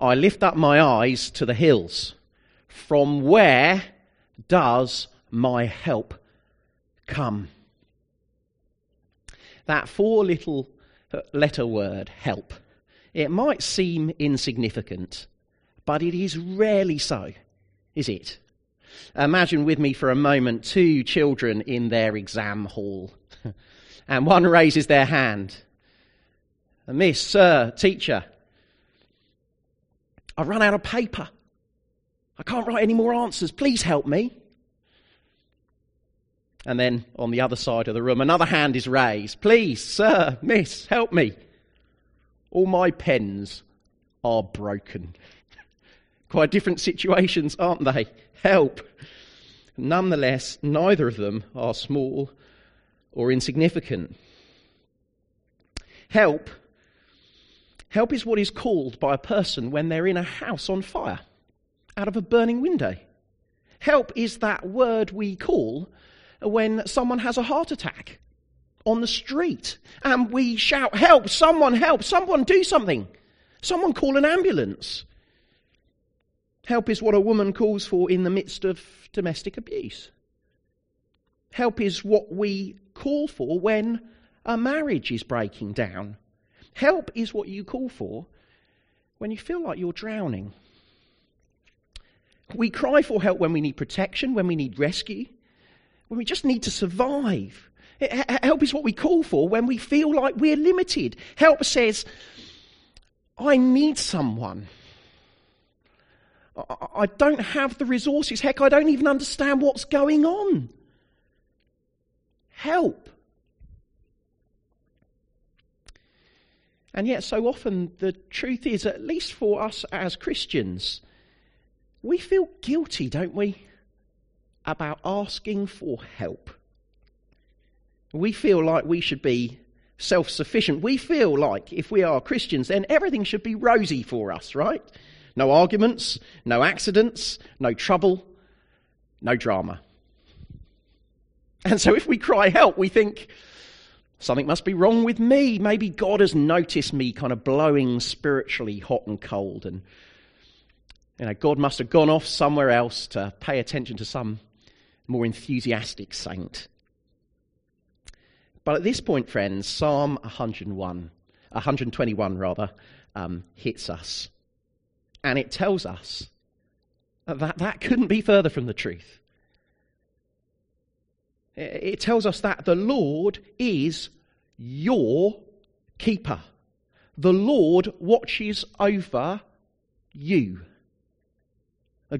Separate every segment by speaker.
Speaker 1: I lift up my eyes to the hills. From where does my help come? That four little uh, letter word, help, it might seem insignificant, but it is rarely so, is it? Imagine with me for a moment two children in their exam hall, and one raises their hand. Miss, sir, teacher, I've run out of paper. I can't write any more answers. Please help me. And then on the other side of the room, another hand is raised. Please, sir, miss, help me. All my pens are broken. Quite different situations, aren't they? Help. Nonetheless, neither of them are small or insignificant. Help. Help is what is called by a person when they're in a house on fire, out of a burning window. Help is that word we call when someone has a heart attack on the street and we shout, Help, someone help, someone do something, someone call an ambulance. Help is what a woman calls for in the midst of domestic abuse. Help is what we call for when a marriage is breaking down. Help is what you call for when you feel like you're drowning. We cry for help when we need protection, when we need rescue, when we just need to survive. Help is what we call for when we feel like we're limited. Help says, I need someone. I don't have the resources. Heck, I don't even understand what's going on. Help. And yet, so often, the truth is, at least for us as Christians, we feel guilty, don't we? about asking for help. We feel like we should be self sufficient. We feel like if we are Christians, then everything should be rosy for us, right? No arguments, no accidents, no trouble, no drama. And so if we cry help, we think, something must be wrong with me. Maybe God has noticed me kind of blowing spiritually hot and cold. And, you know, God must have gone off somewhere else to pay attention to some more enthusiastic saint. But at this point, friends, Psalm 101, 121 rather, um, hits us. And it tells us that that couldn't be further from the truth. It tells us that the Lord is your keeper. The Lord watches over you.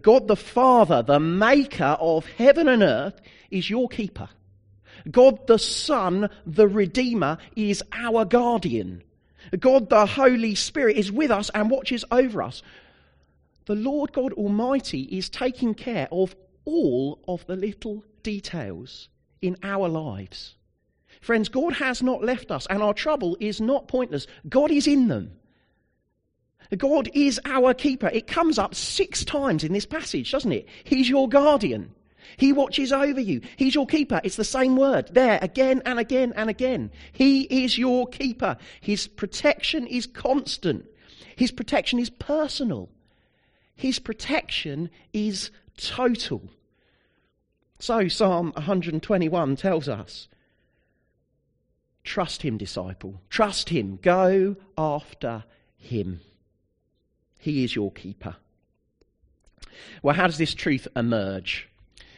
Speaker 1: God the Father, the maker of heaven and earth, is your keeper. God the Son, the Redeemer, is our guardian. God the Holy Spirit is with us and watches over us. The Lord God Almighty is taking care of all of the little details in our lives. Friends, God has not left us, and our trouble is not pointless. God is in them. God is our keeper. It comes up six times in this passage, doesn't it? He's your guardian. He watches over you. He's your keeper. It's the same word there again and again and again. He is your keeper. His protection is constant. His protection is personal. His protection is total. So Psalm 121 tells us trust him, disciple. Trust him. Go after him. He is your keeper. Well, how does this truth emerge?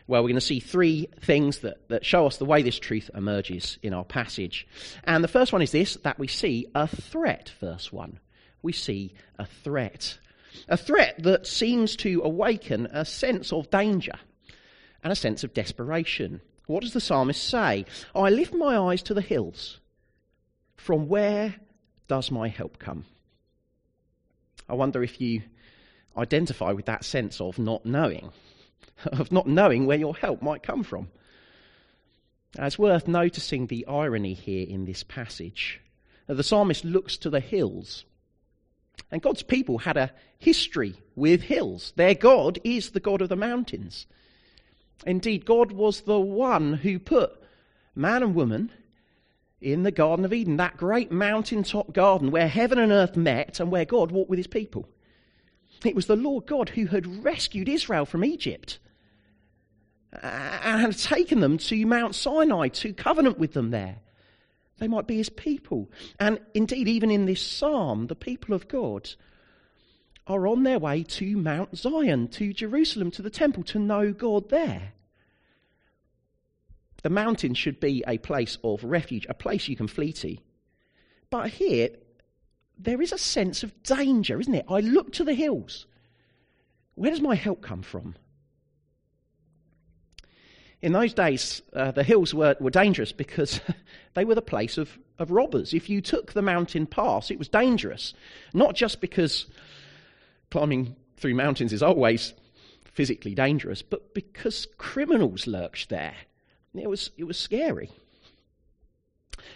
Speaker 1: Well, we're going to see three things that, that show us the way this truth emerges in our passage. And the first one is this that we see a threat, verse 1. We see a threat. A threat that seems to awaken a sense of danger and a sense of desperation. What does the psalmist say? I lift my eyes to the hills. From where does my help come? I wonder if you identify with that sense of not knowing, of not knowing where your help might come from. It's worth noticing the irony here in this passage. The psalmist looks to the hills. And God's people had a history with hills. Their God is the God of the mountains. Indeed, God was the one who put man and woman in the Garden of Eden, that great mountaintop garden where heaven and earth met and where God walked with his people. It was the Lord God who had rescued Israel from Egypt and had taken them to Mount Sinai to covenant with them there. They might be his people. And indeed, even in this psalm, the people of God are on their way to Mount Zion, to Jerusalem, to the temple, to know God there. The mountain should be a place of refuge, a place you can flee to. But here, there is a sense of danger, isn't it? I look to the hills. Where does my help come from? In those days, uh, the hills were, were dangerous because they were the place of, of robbers. If you took the mountain pass, it was dangerous. Not just because climbing through mountains is always physically dangerous, but because criminals lurched there. It was, it was scary.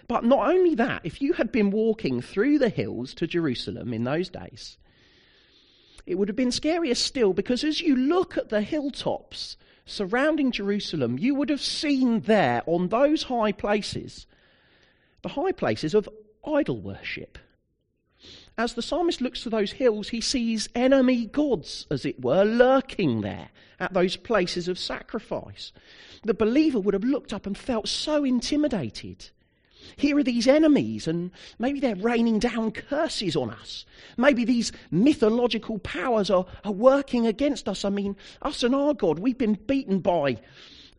Speaker 1: But not only that, if you had been walking through the hills to Jerusalem in those days, it would have been scarier still because as you look at the hilltops surrounding Jerusalem, you would have seen there on those high places the high places of idol worship. As the psalmist looks to those hills, he sees enemy gods, as it were, lurking there at those places of sacrifice. The believer would have looked up and felt so intimidated. Here are these enemies, and maybe they're raining down curses on us. Maybe these mythological powers are, are working against us. I mean, us and our God, we've been beaten by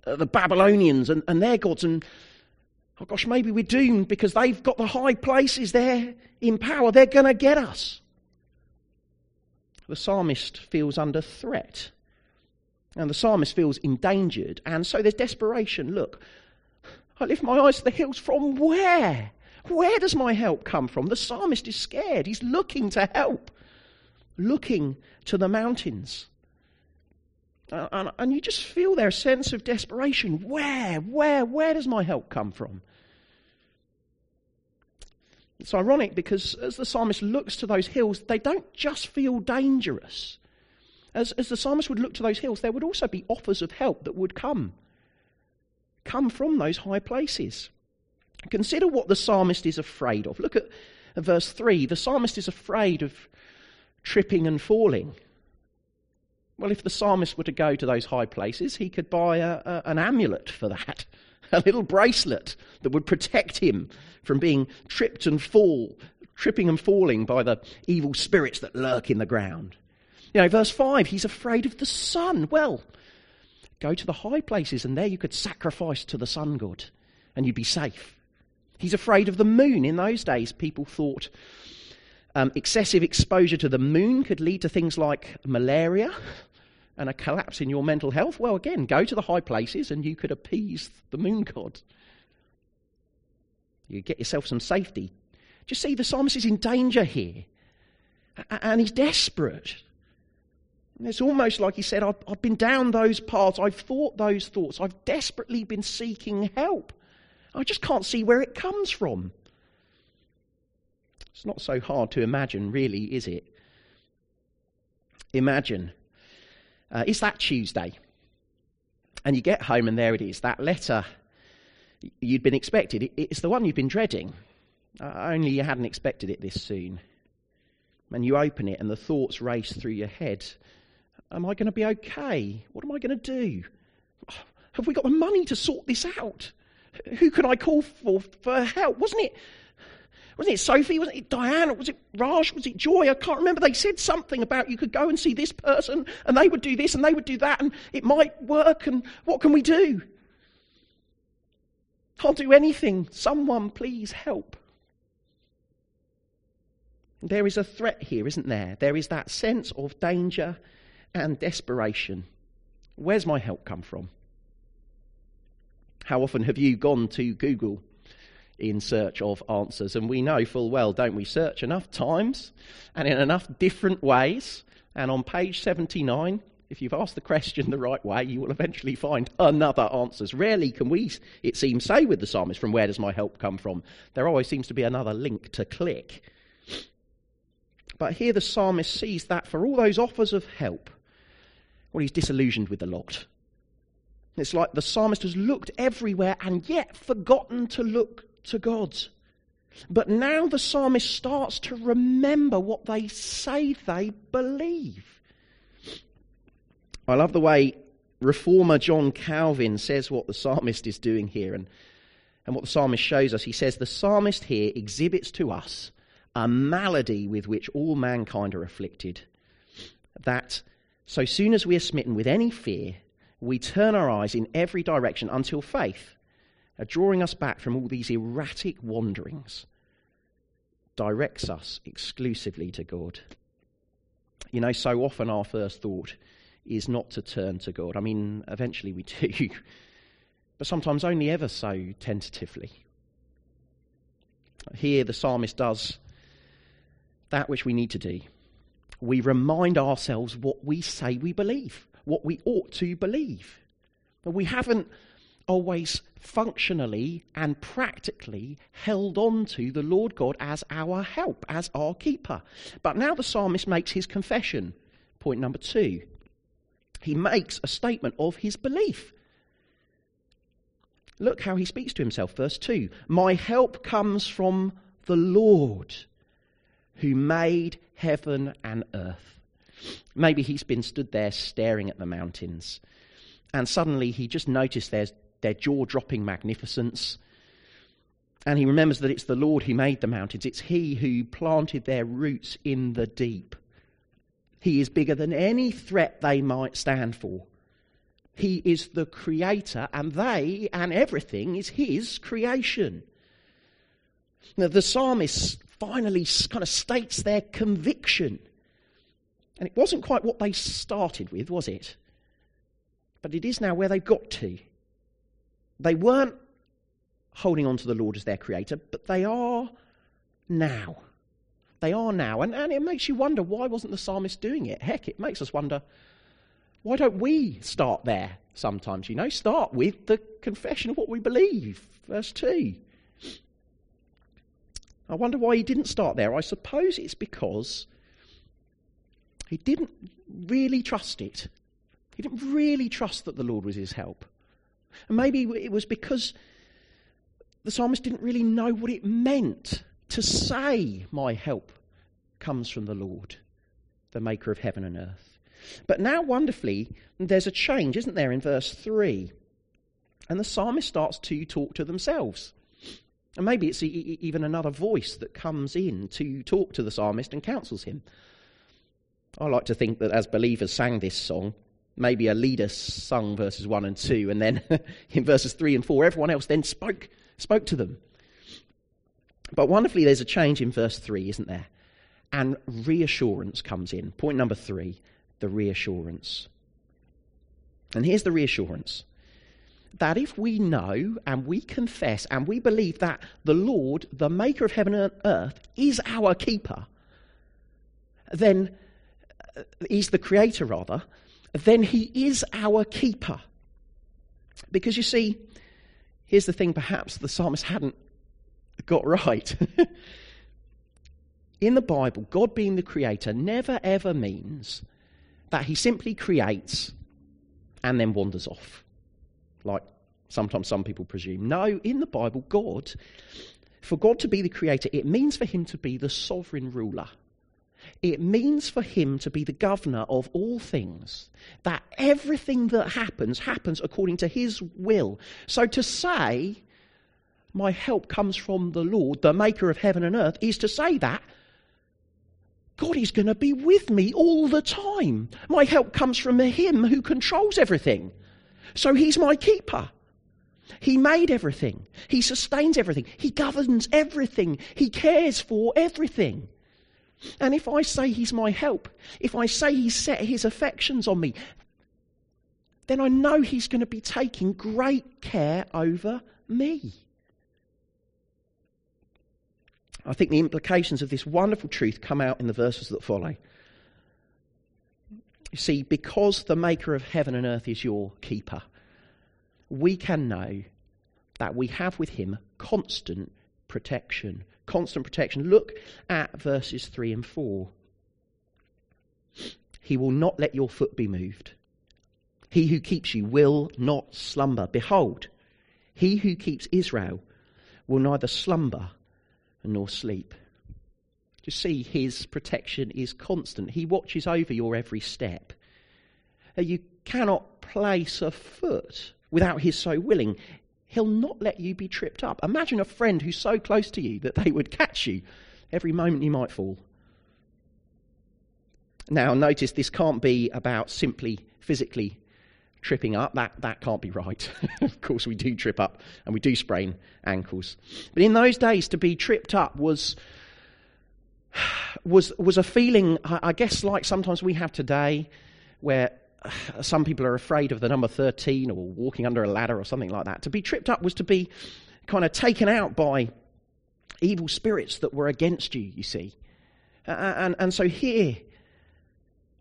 Speaker 1: uh, the Babylonians and, and their gods, and oh gosh, maybe we're doomed because they've got the high places there in power. They're going to get us. The psalmist feels under threat. And the psalmist feels endangered. And so there's desperation. Look, I lift my eyes to the hills. From where? Where does my help come from? The psalmist is scared. He's looking to help, looking to the mountains. Uh, and, and you just feel their sense of desperation. Where, where, where does my help come from? It's ironic because as the psalmist looks to those hills, they don't just feel dangerous. As, as the psalmist would look to those hills, there would also be offers of help that would come come from those high places. Consider what the psalmist is afraid of. Look at verse 3. The psalmist is afraid of tripping and falling. Well, if the psalmist were to go to those high places, he could buy a, a, an amulet for that, a little bracelet that would protect him from being tripped and fall, tripping and falling by the evil spirits that lurk in the ground. You know, verse 5, he's afraid of the sun. Well, Go to the high places, and there you could sacrifice to the sun god, and you'd be safe. He's afraid of the moon. In those days, people thought um, excessive exposure to the moon could lead to things like malaria and a collapse in your mental health. Well, again, go to the high places, and you could appease the moon god. You get yourself some safety. Just see, the psalmist is in danger here, and he's desperate. It's almost like he said, I've, I've been down those paths, I've thought those thoughts, I've desperately been seeking help. I just can't see where it comes from. It's not so hard to imagine, really, is it? Imagine. Uh, it's that Tuesday, and you get home, and there it is that letter you'd been expected. It's the one you've been dreading, uh, only you hadn't expected it this soon. And you open it, and the thoughts race through your head. Am I going to be okay? What am I going to do? Have we got the money to sort this out? Who can I call for, for help? Wasn't it? Wasn't it Sophie? Wasn't it Diane? Was it Raj? Was it Joy? I can't remember. They said something about you could go and see this person and they would do this and they would do that and it might work and what can we do? Can't do anything. Someone please help. There is a threat here, isn't there? There is that sense of danger and desperation. Where's my help come from? How often have you gone to Google in search of answers? And we know full well, don't we? Search enough times and in enough different ways. And on page 79, if you've asked the question the right way, you will eventually find another answers. Rarely can we, it seems, say with the psalmist, from where does my help come from? There always seems to be another link to click. But here the psalmist sees that for all those offers of help, well, he's disillusioned with the lot. It's like the psalmist has looked everywhere and yet forgotten to look to God. But now the psalmist starts to remember what they say they believe. I love the way reformer John Calvin says what the psalmist is doing here and, and what the psalmist shows us. He says the psalmist here exhibits to us a malady with which all mankind are afflicted. That so soon as we are smitten with any fear, we turn our eyes in every direction until faith, uh, drawing us back from all these erratic wanderings, directs us exclusively to God. You know, so often our first thought is not to turn to God. I mean, eventually we do, but sometimes only ever so tentatively. Here, the psalmist does that which we need to do. We remind ourselves what we say we believe, what we ought to believe. But we haven't always functionally and practically held on to the Lord God as our help, as our keeper. But now the psalmist makes his confession. Point number two. He makes a statement of his belief. Look how he speaks to himself. Verse 2 My help comes from the Lord who made heaven and earth. Maybe he's been stood there staring at the mountains, and suddenly he just noticed there's their jaw dropping magnificence. And he remembers that it's the Lord who made the mountains, it's he who planted their roots in the deep. He is bigger than any threat they might stand for. He is the creator, and they and everything is his creation. Now, the psalmist finally kind of states their conviction. And it wasn't quite what they started with, was it? But it is now where they've got to. They weren't holding on to the Lord as their creator, but they are now. They are now. And, and it makes you wonder why wasn't the psalmist doing it? Heck, it makes us wonder why don't we start there sometimes, you know? Start with the confession of what we believe. Verse 2. I wonder why he didn't start there. I suppose it's because he didn't really trust it. He didn't really trust that the Lord was his help. And maybe it was because the psalmist didn't really know what it meant to say, My help comes from the Lord, the maker of heaven and earth. But now, wonderfully, there's a change, isn't there, in verse 3? And the psalmist starts to talk to themselves. And maybe it's even another voice that comes in to talk to the psalmist and counsels him. I like to think that as believers sang this song, maybe a leader sung verses 1 and 2, and then in verses 3 and 4, everyone else then spoke, spoke to them. But wonderfully, there's a change in verse 3, isn't there? And reassurance comes in. Point number 3 the reassurance. And here's the reassurance that if we know and we confess and we believe that the Lord, the maker of heaven and earth, is our keeper, then uh, he's the creator rather, then he is our keeper. Because you see, here's the thing perhaps the psalmist hadn't got right. In the Bible, God being the creator never ever means that he simply creates and then wanders off, like sometimes some people presume. No, in the Bible, God, for God to be the creator, it means for him to be the sovereign ruler. It means for him to be the governor of all things, that everything that happens happens according to his will. So to say, my help comes from the Lord, the maker of heaven and earth, is to say that God is going to be with me all the time. My help comes from him who controls everything. So he's my keeper. He made everything. He sustains everything. He governs everything. He cares for everything. And if I say he's my help, if I say he's set his affections on me, then I know he's going to be taking great care over me. I think the implications of this wonderful truth come out in the verses that follow. You see, because the maker of heaven and earth is your keeper, we can know that we have with him constant protection constant protection. Look at verses 3 and 4. He will not let your foot be moved. He who keeps you will not slumber. Behold, he who keeps Israel will neither slumber nor sleep. You see, his protection is constant. He watches over your every step. you cannot place a foot without his so willing. He'll not let you be tripped up. Imagine a friend who's so close to you that they would catch you every moment you might fall. Now, notice this can't be about simply physically tripping up. That, that can't be right. of course, we do trip up and we do sprain ankles. But in those days, to be tripped up was, was, was a feeling, I guess, like sometimes we have today, where some people are afraid of the number 13 or walking under a ladder or something like that. To be tripped up was to be kind of taken out by evil spirits that were against you, you see. And, and so here,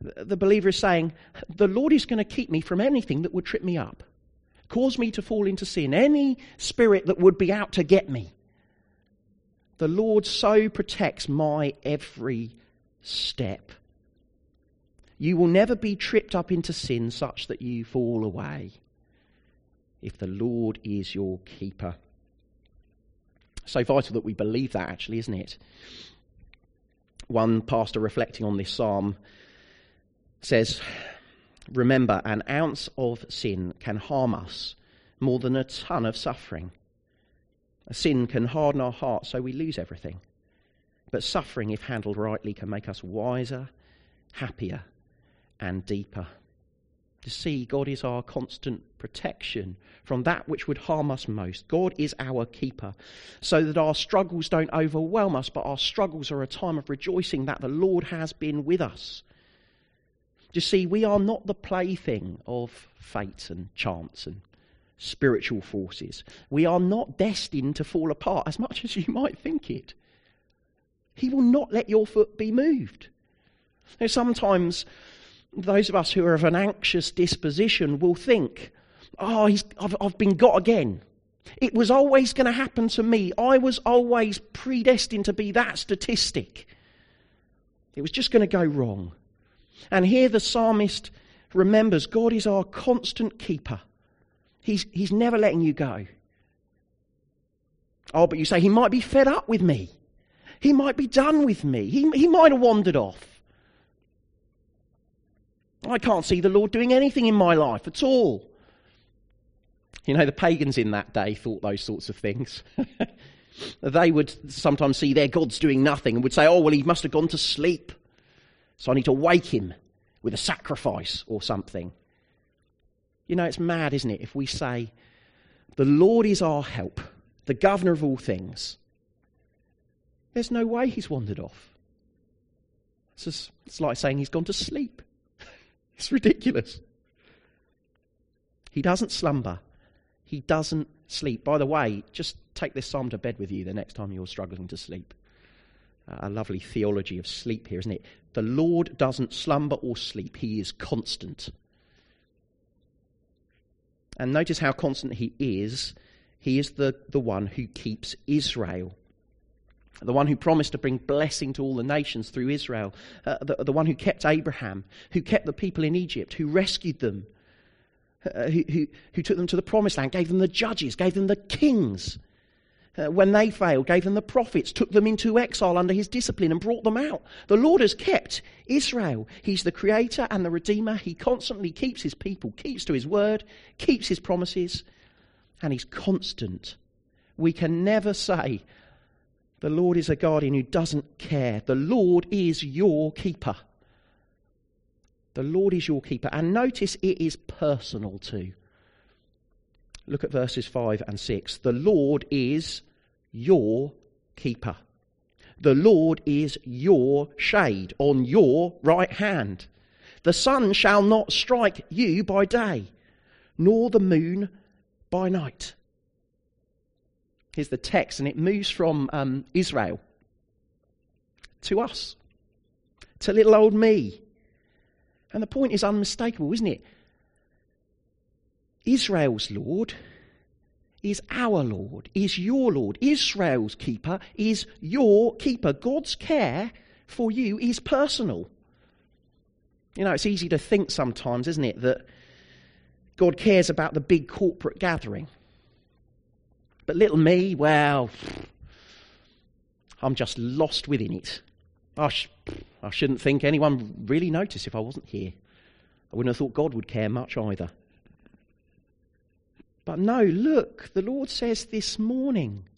Speaker 1: the believer is saying, The Lord is going to keep me from anything that would trip me up, cause me to fall into sin, any spirit that would be out to get me. The Lord so protects my every step. You will never be tripped up into sin such that you fall away if the Lord is your keeper. So vital that we believe that, actually, isn't it? One pastor reflecting on this psalm says, Remember, an ounce of sin can harm us more than a ton of suffering. A sin can harden our hearts so we lose everything. But suffering, if handled rightly, can make us wiser, happier, and deeper. To see God is our constant protection from that which would harm us most. God is our keeper, so that our struggles don't overwhelm us, but our struggles are a time of rejoicing that the Lord has been with us. You see, we are not the plaything of fate and chance and spiritual forces. We are not destined to fall apart as much as you might think it. He will not let your foot be moved. Now, sometimes those of us who are of an anxious disposition will think, oh, I've, I've been got again. It was always going to happen to me. I was always predestined to be that statistic. It was just going to go wrong. And here the psalmist remembers God is our constant keeper. He's, he's never letting you go. Oh, but you say he might be fed up with me. He might be done with me. He, he might have wandered off. I can't see the Lord doing anything in my life at all. You know, the pagans in that day thought those sorts of things. they would sometimes see their gods doing nothing and would say, oh, well, he must have gone to sleep. So I need to wake him with a sacrifice or something. You know, it's mad, isn't it, if we say, The Lord is our help, the governor of all things. There's no way he's wandered off. It's, just, it's like saying he's gone to sleep. It's ridiculous. He doesn't slumber, he doesn't sleep. By the way, just take this psalm to bed with you the next time you're struggling to sleep uh, a lovely theology of sleep here, isn't it? The Lord doesn't slumber or sleep, He is constant. And notice how constant He is. He is the, the one who keeps Israel. The one who promised to bring blessing to all the nations through Israel. Uh, the, the one who kept Abraham, who kept the people in Egypt, who rescued them, uh, who, who, who took them to the promised land, gave them the judges, gave them the kings uh, when they failed, gave them the prophets, took them into exile under his discipline, and brought them out. The Lord has kept Israel. He's the creator and the redeemer. He constantly keeps his people, keeps to his word, keeps his promises, and he's constant. We can never say, the Lord is a guardian who doesn't care. The Lord is your keeper. The Lord is your keeper. And notice it is personal too. Look at verses 5 and 6. The Lord is your keeper. The Lord is your shade on your right hand. The sun shall not strike you by day, nor the moon by night. Here's the text, and it moves from um, Israel to us, to little old me. And the point is unmistakable, isn't it? Israel's Lord is our Lord, is your Lord. Israel's keeper is your keeper. God's care for you is personal. You know, it's easy to think sometimes, isn't it, that God cares about the big corporate gathering. But little me, well, I'm just lost within it. I, sh- I shouldn't think anyone really noticed if I wasn't here. I wouldn't have thought God would care much either. But no, look, the Lord says this morning,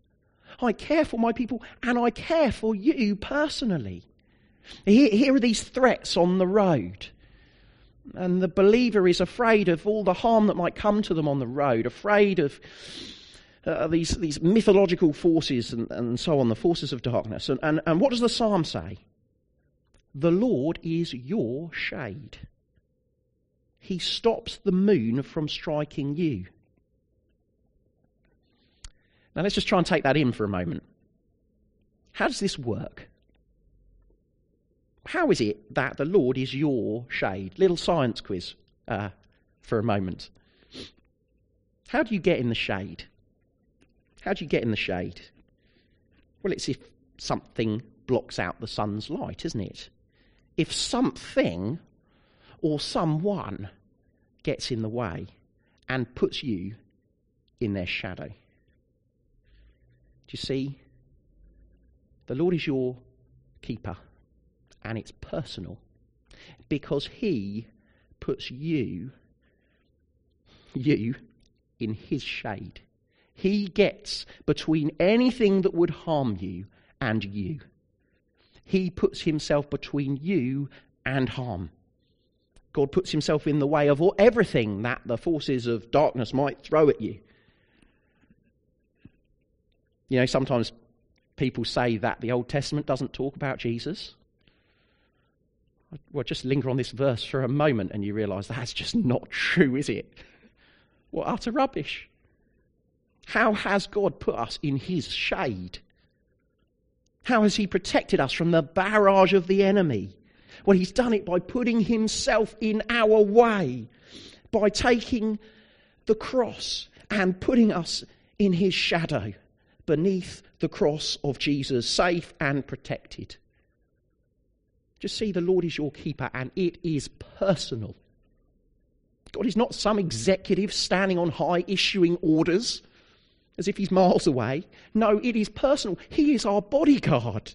Speaker 1: I care for my people and I care for you personally. Here, here are these threats on the road. And the believer is afraid of all the harm that might come to them on the road, afraid of uh, these, these mythological forces and, and so on, the forces of darkness. And, and, and what does the psalm say? The Lord is your shade. He stops the moon from striking you. Now let's just try and take that in for a moment. How does this work? How is it that the Lord is your shade? Little science quiz uh, for a moment. How do you get in the shade? How do you get in the shade? Well, it's if something blocks out the sun's light, isn't it? If something or someone gets in the way and puts you in their shadow. Do you see? The Lord is your keeper, and it's personal because He puts you, you, in His shade. He gets between anything that would harm you and you. He puts Himself between you and harm. God puts himself in the way of everything that the forces of darkness might throw at you. You know, sometimes people say that the Old Testament doesn't talk about Jesus. Well, just linger on this verse for a moment and you realize that's just not true, is it? What utter rubbish. How has God put us in his shade? How has he protected us from the barrage of the enemy? Well, he's done it by putting himself in our way, by taking the cross and putting us in his shadow beneath the cross of Jesus, safe and protected. Just see the Lord is your keeper and it is personal. God is not some executive standing on high issuing orders as if he's miles away. No, it is personal. He is our bodyguard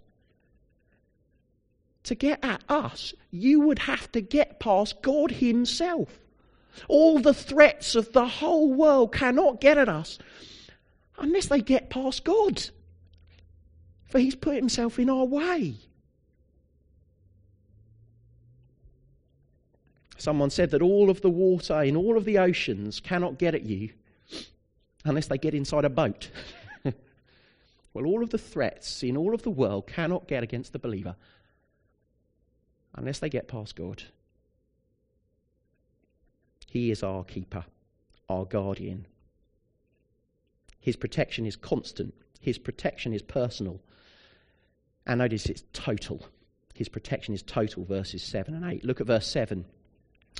Speaker 1: to get at us, you would have to get past God Himself. All the threats of the whole world cannot get at us unless they get past God. For He's put Himself in our way. Someone said that all of the water in all of the oceans cannot get at you unless they get inside a boat. well, all of the threats in all of the world cannot get against the believer unless they get past God. He is our keeper, our guardian. His protection is constant, His protection is personal. And notice it's total. His protection is total, verses 7 and 8. Look at verse 7.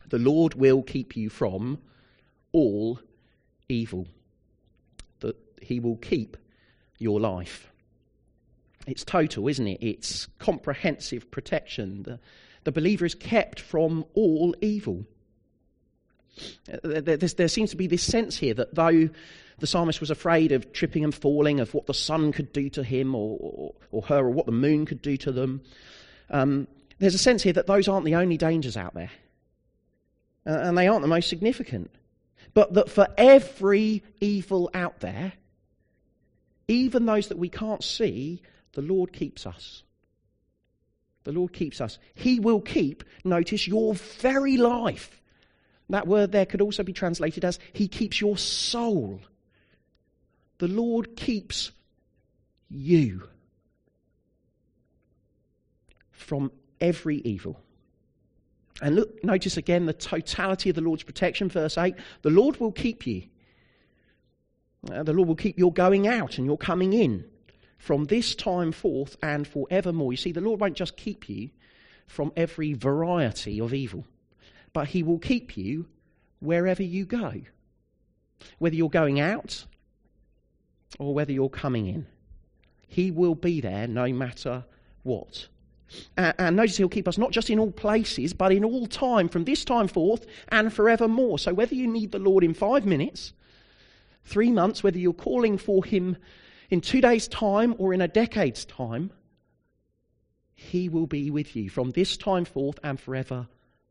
Speaker 1: The Lord will keep you from all evil, He will keep your life. It's total, isn't it? It's comprehensive protection. The, the believer is kept from all evil. Uh, there, there, seems to be this sense here that though the psalmist was afraid of tripping and falling, of what the sun could do to him or, or, or her, or what the moon could do to them, um, there's a sense here that those aren't the only dangers out there. Uh, and they aren't the most significant. But that for every evil out there, even those that we can't see, the Lord keeps us. The Lord keeps us. He will keep, notice, your very life. That word there could also be translated as He keeps your soul. The Lord keeps you from every evil. And look, notice again the totality of the Lord's protection. Verse 8 The Lord will keep you. Uh, the Lord will keep your going out and your coming in from this time forth and forevermore. You see, the Lord won't just keep you from every variety of evil, but He will keep you wherever you go, whether you're going out or whether you're coming in. He will be there no matter what. and notice he'll keep us not just in all places, but in all time, from this time forth and forevermore. So whether you need the Lord in five minutes, three months, whether you're calling for him in two days' time or in a decade's time, He will be with you from this time forth and forevermore.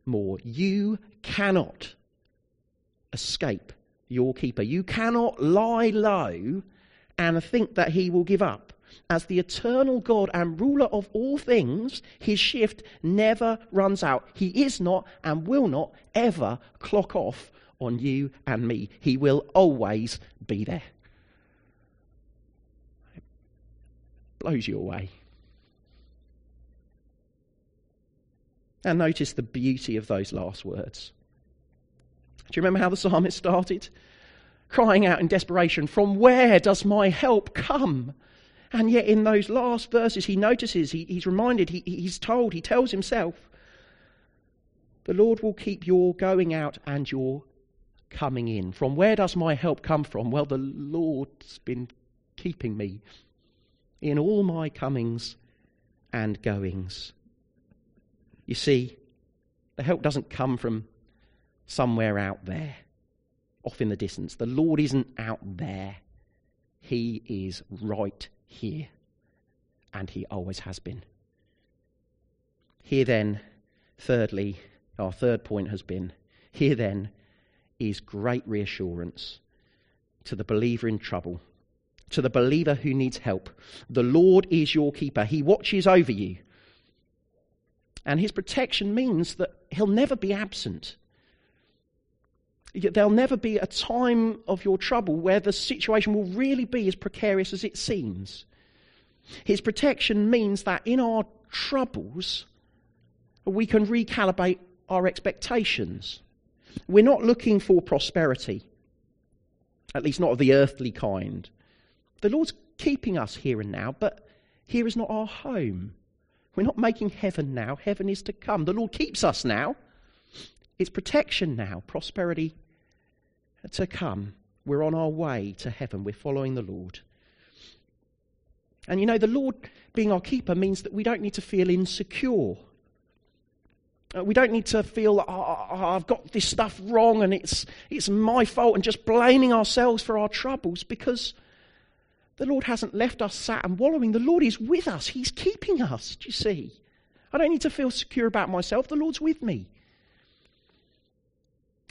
Speaker 1: more. You cannot escape your keeper. You cannot lie low and think that he will give up. As the eternal God and ruler of all things, his shift never runs out. He is not and will not ever clock off on you and me. He will always be there. It blows you away. And notice the beauty of those last words. Do you remember how the psalmist started? Crying out in desperation, From where does my help come? And yet, in those last verses, he notices, he, he's reminded, he, he's told, he tells himself, The Lord will keep your going out and your coming in. From where does my help come from? Well, the Lord's been keeping me in all my comings and goings. You see, the help doesn't come from somewhere out there, off in the distance. The Lord isn't out there, He is right here, and He always has been. Here then, thirdly, our third point has been here then is great reassurance to the believer in trouble, to the believer who needs help. The Lord is your keeper, He watches over you. And His protection means that He'll never be absent. There'll never be a time of your trouble where the situation will really be as precarious as it seems. His protection means that in our troubles, we can recalibrate our expectations. We're not looking for prosperity, at least not of the earthly kind. The Lord's keeping us here and now, but here is not our home. We're not making heaven now, heaven is to come. The Lord keeps us now. It's protection now, prosperity to come. We're on our way to heaven. We're following the Lord. And you know, the Lord being our keeper means that we don't need to feel insecure. Uh, we don't need to feel, oh, oh, oh, I've got this stuff wrong and it's, it's my fault and just blaming ourselves for our troubles because the Lord hasn't left us sat and wallowing. The Lord is with us. He's keeping us. Do you see? I don't need to feel secure about myself. The Lord's with me.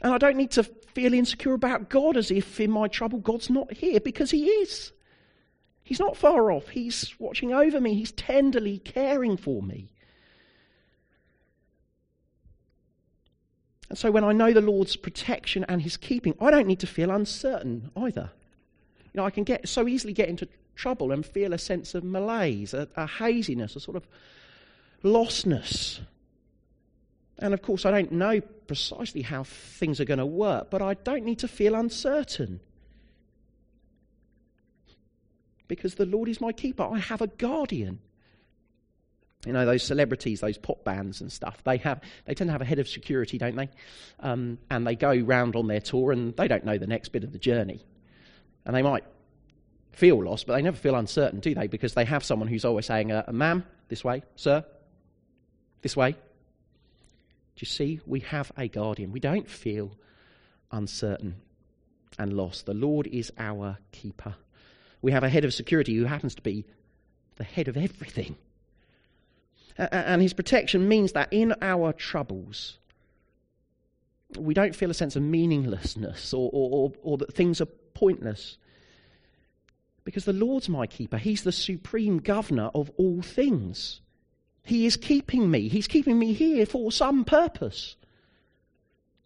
Speaker 1: And I don't need to feel insecure about God as if in my trouble God's not here because He is. He's not far off. He's watching over me. He's tenderly caring for me. And so when I know the Lord's protection and His keeping, I don't need to feel uncertain either. You know, I can get so easily get into trouble and feel a sense of malaise, a, a haziness, a sort of lostness. And of course, I don't know precisely how things are going to work, but I don't need to feel uncertain. Because the Lord is my keeper. I have a guardian. You know, those celebrities, those pop bands and stuff, they, have, they tend to have a head of security, don't they? Um, and they go round on their tour and they don't know the next bit of the journey. And they might feel lost, but they never feel uncertain, do they? Because they have someone who's always saying, uh, Ma'am, this way, sir, this way, Do you see? We have a guardian. We don't feel uncertain and lost. The Lord is our keeper. We have a head of security who happens to be the head of everything. And his protection means that in our troubles, we don't feel a sense of meaninglessness or, or, or, that things are pointless. Because the Lord's my keeper. He's the supreme governor of all things. He is keeping me. He's keeping me here for some purpose.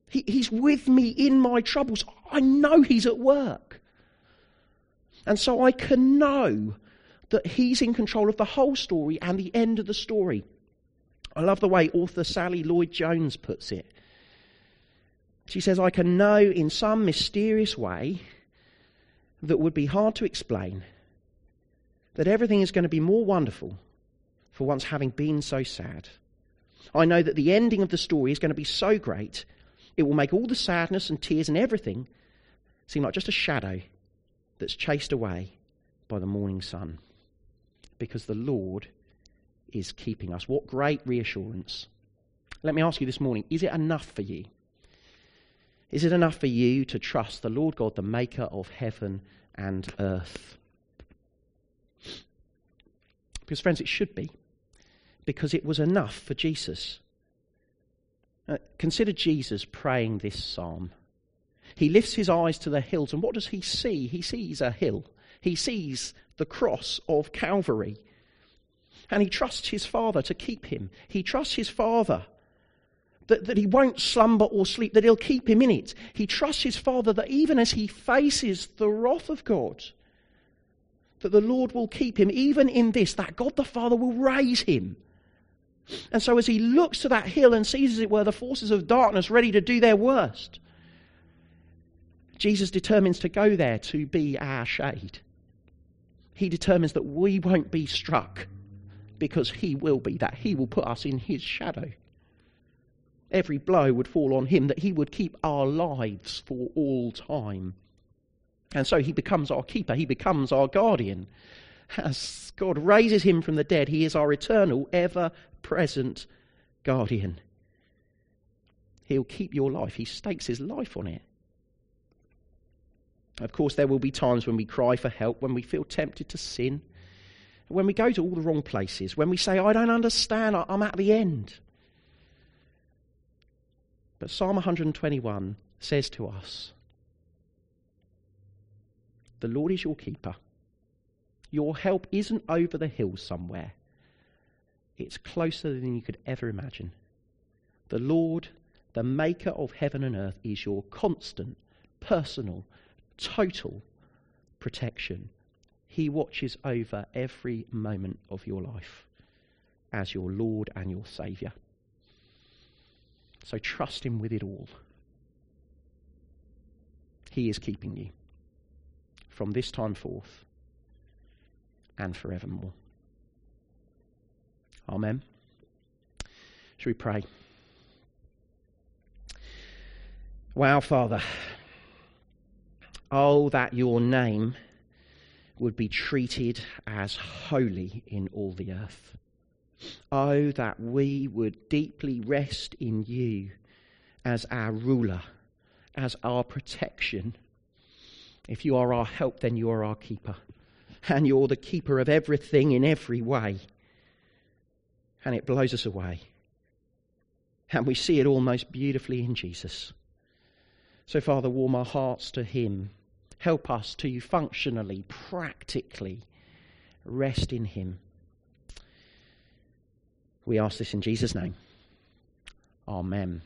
Speaker 1: He, he's with me in my troubles. I know He's at work. And so I can know that He's in control of the whole story and the end of the story. I love the way author Sally Lloyd Jones puts it. She says, I can know in some mysterious way that would be hard to explain that everything is going to be more wonderful for once having been so sad. I know that the ending of the story is going to be so great, it will make all the sadness and tears and everything seem like just a shadow that's chased away by the morning sun. Because the Lord is keeping us. What great reassurance. Let me ask you this morning is it enough for you? Is it enough for you to trust the Lord God, the maker of heaven and earth? Because, friends, it should be because it was enough for Jesus. Uh, consider Jesus praying this psalm. He lifts his eyes to the hills, and what does he see? He sees a hill. He sees the cross of Calvary. And he trusts his Father to keep him. He trusts his Father that, that he won't slumber or sleep, that he'll keep him in it. He trusts his Father that even as he faces the wrath of God, that the Lord will keep him, even in this, that God the Father will raise him. And so as he looks to that hill and sees, as it were, the forces of darkness ready to do their worst, Jesus determines to go there to be our shade. He determines that we won't be struck because he will be, that he will put us in his shadow every blow would fall on him, that he would keep our lives for all time. And so he becomes our keeper, he becomes our guardian. As God raises him from the dead, he is our eternal, ever present guardian. He'll keep your life, he stakes his life on it. Of course, there will be times when we cry for help, when we feel tempted to sin, when we go to all the wrong places, when we say, I don't understand, I'm at the end. But Psalm 121 says to us The Lord is your keeper. Your help isn't over the hills somewhere, it's closer than you could ever imagine. The Lord, the maker of heaven and earth, is your constant, personal, total protection. He watches over every moment of your life as your Lord and your Saviour. So trust Him with it all. He is keeping you from this time forth and forevermore. Amen. Shall we pray? Wow, Father. Oh, that your name would be treated as holy in all the earth. Oh, that we would deeply rest in you as our ruler, as our protection. If you are our help, then you are our keeper. And you're the keeper of everything in every way. And it blows us away. And we see it all most beautifully in Jesus. So, Father, warm our hearts to Him. Help us to functionally, practically rest in Him. We ask this in Jesus' name. Amen.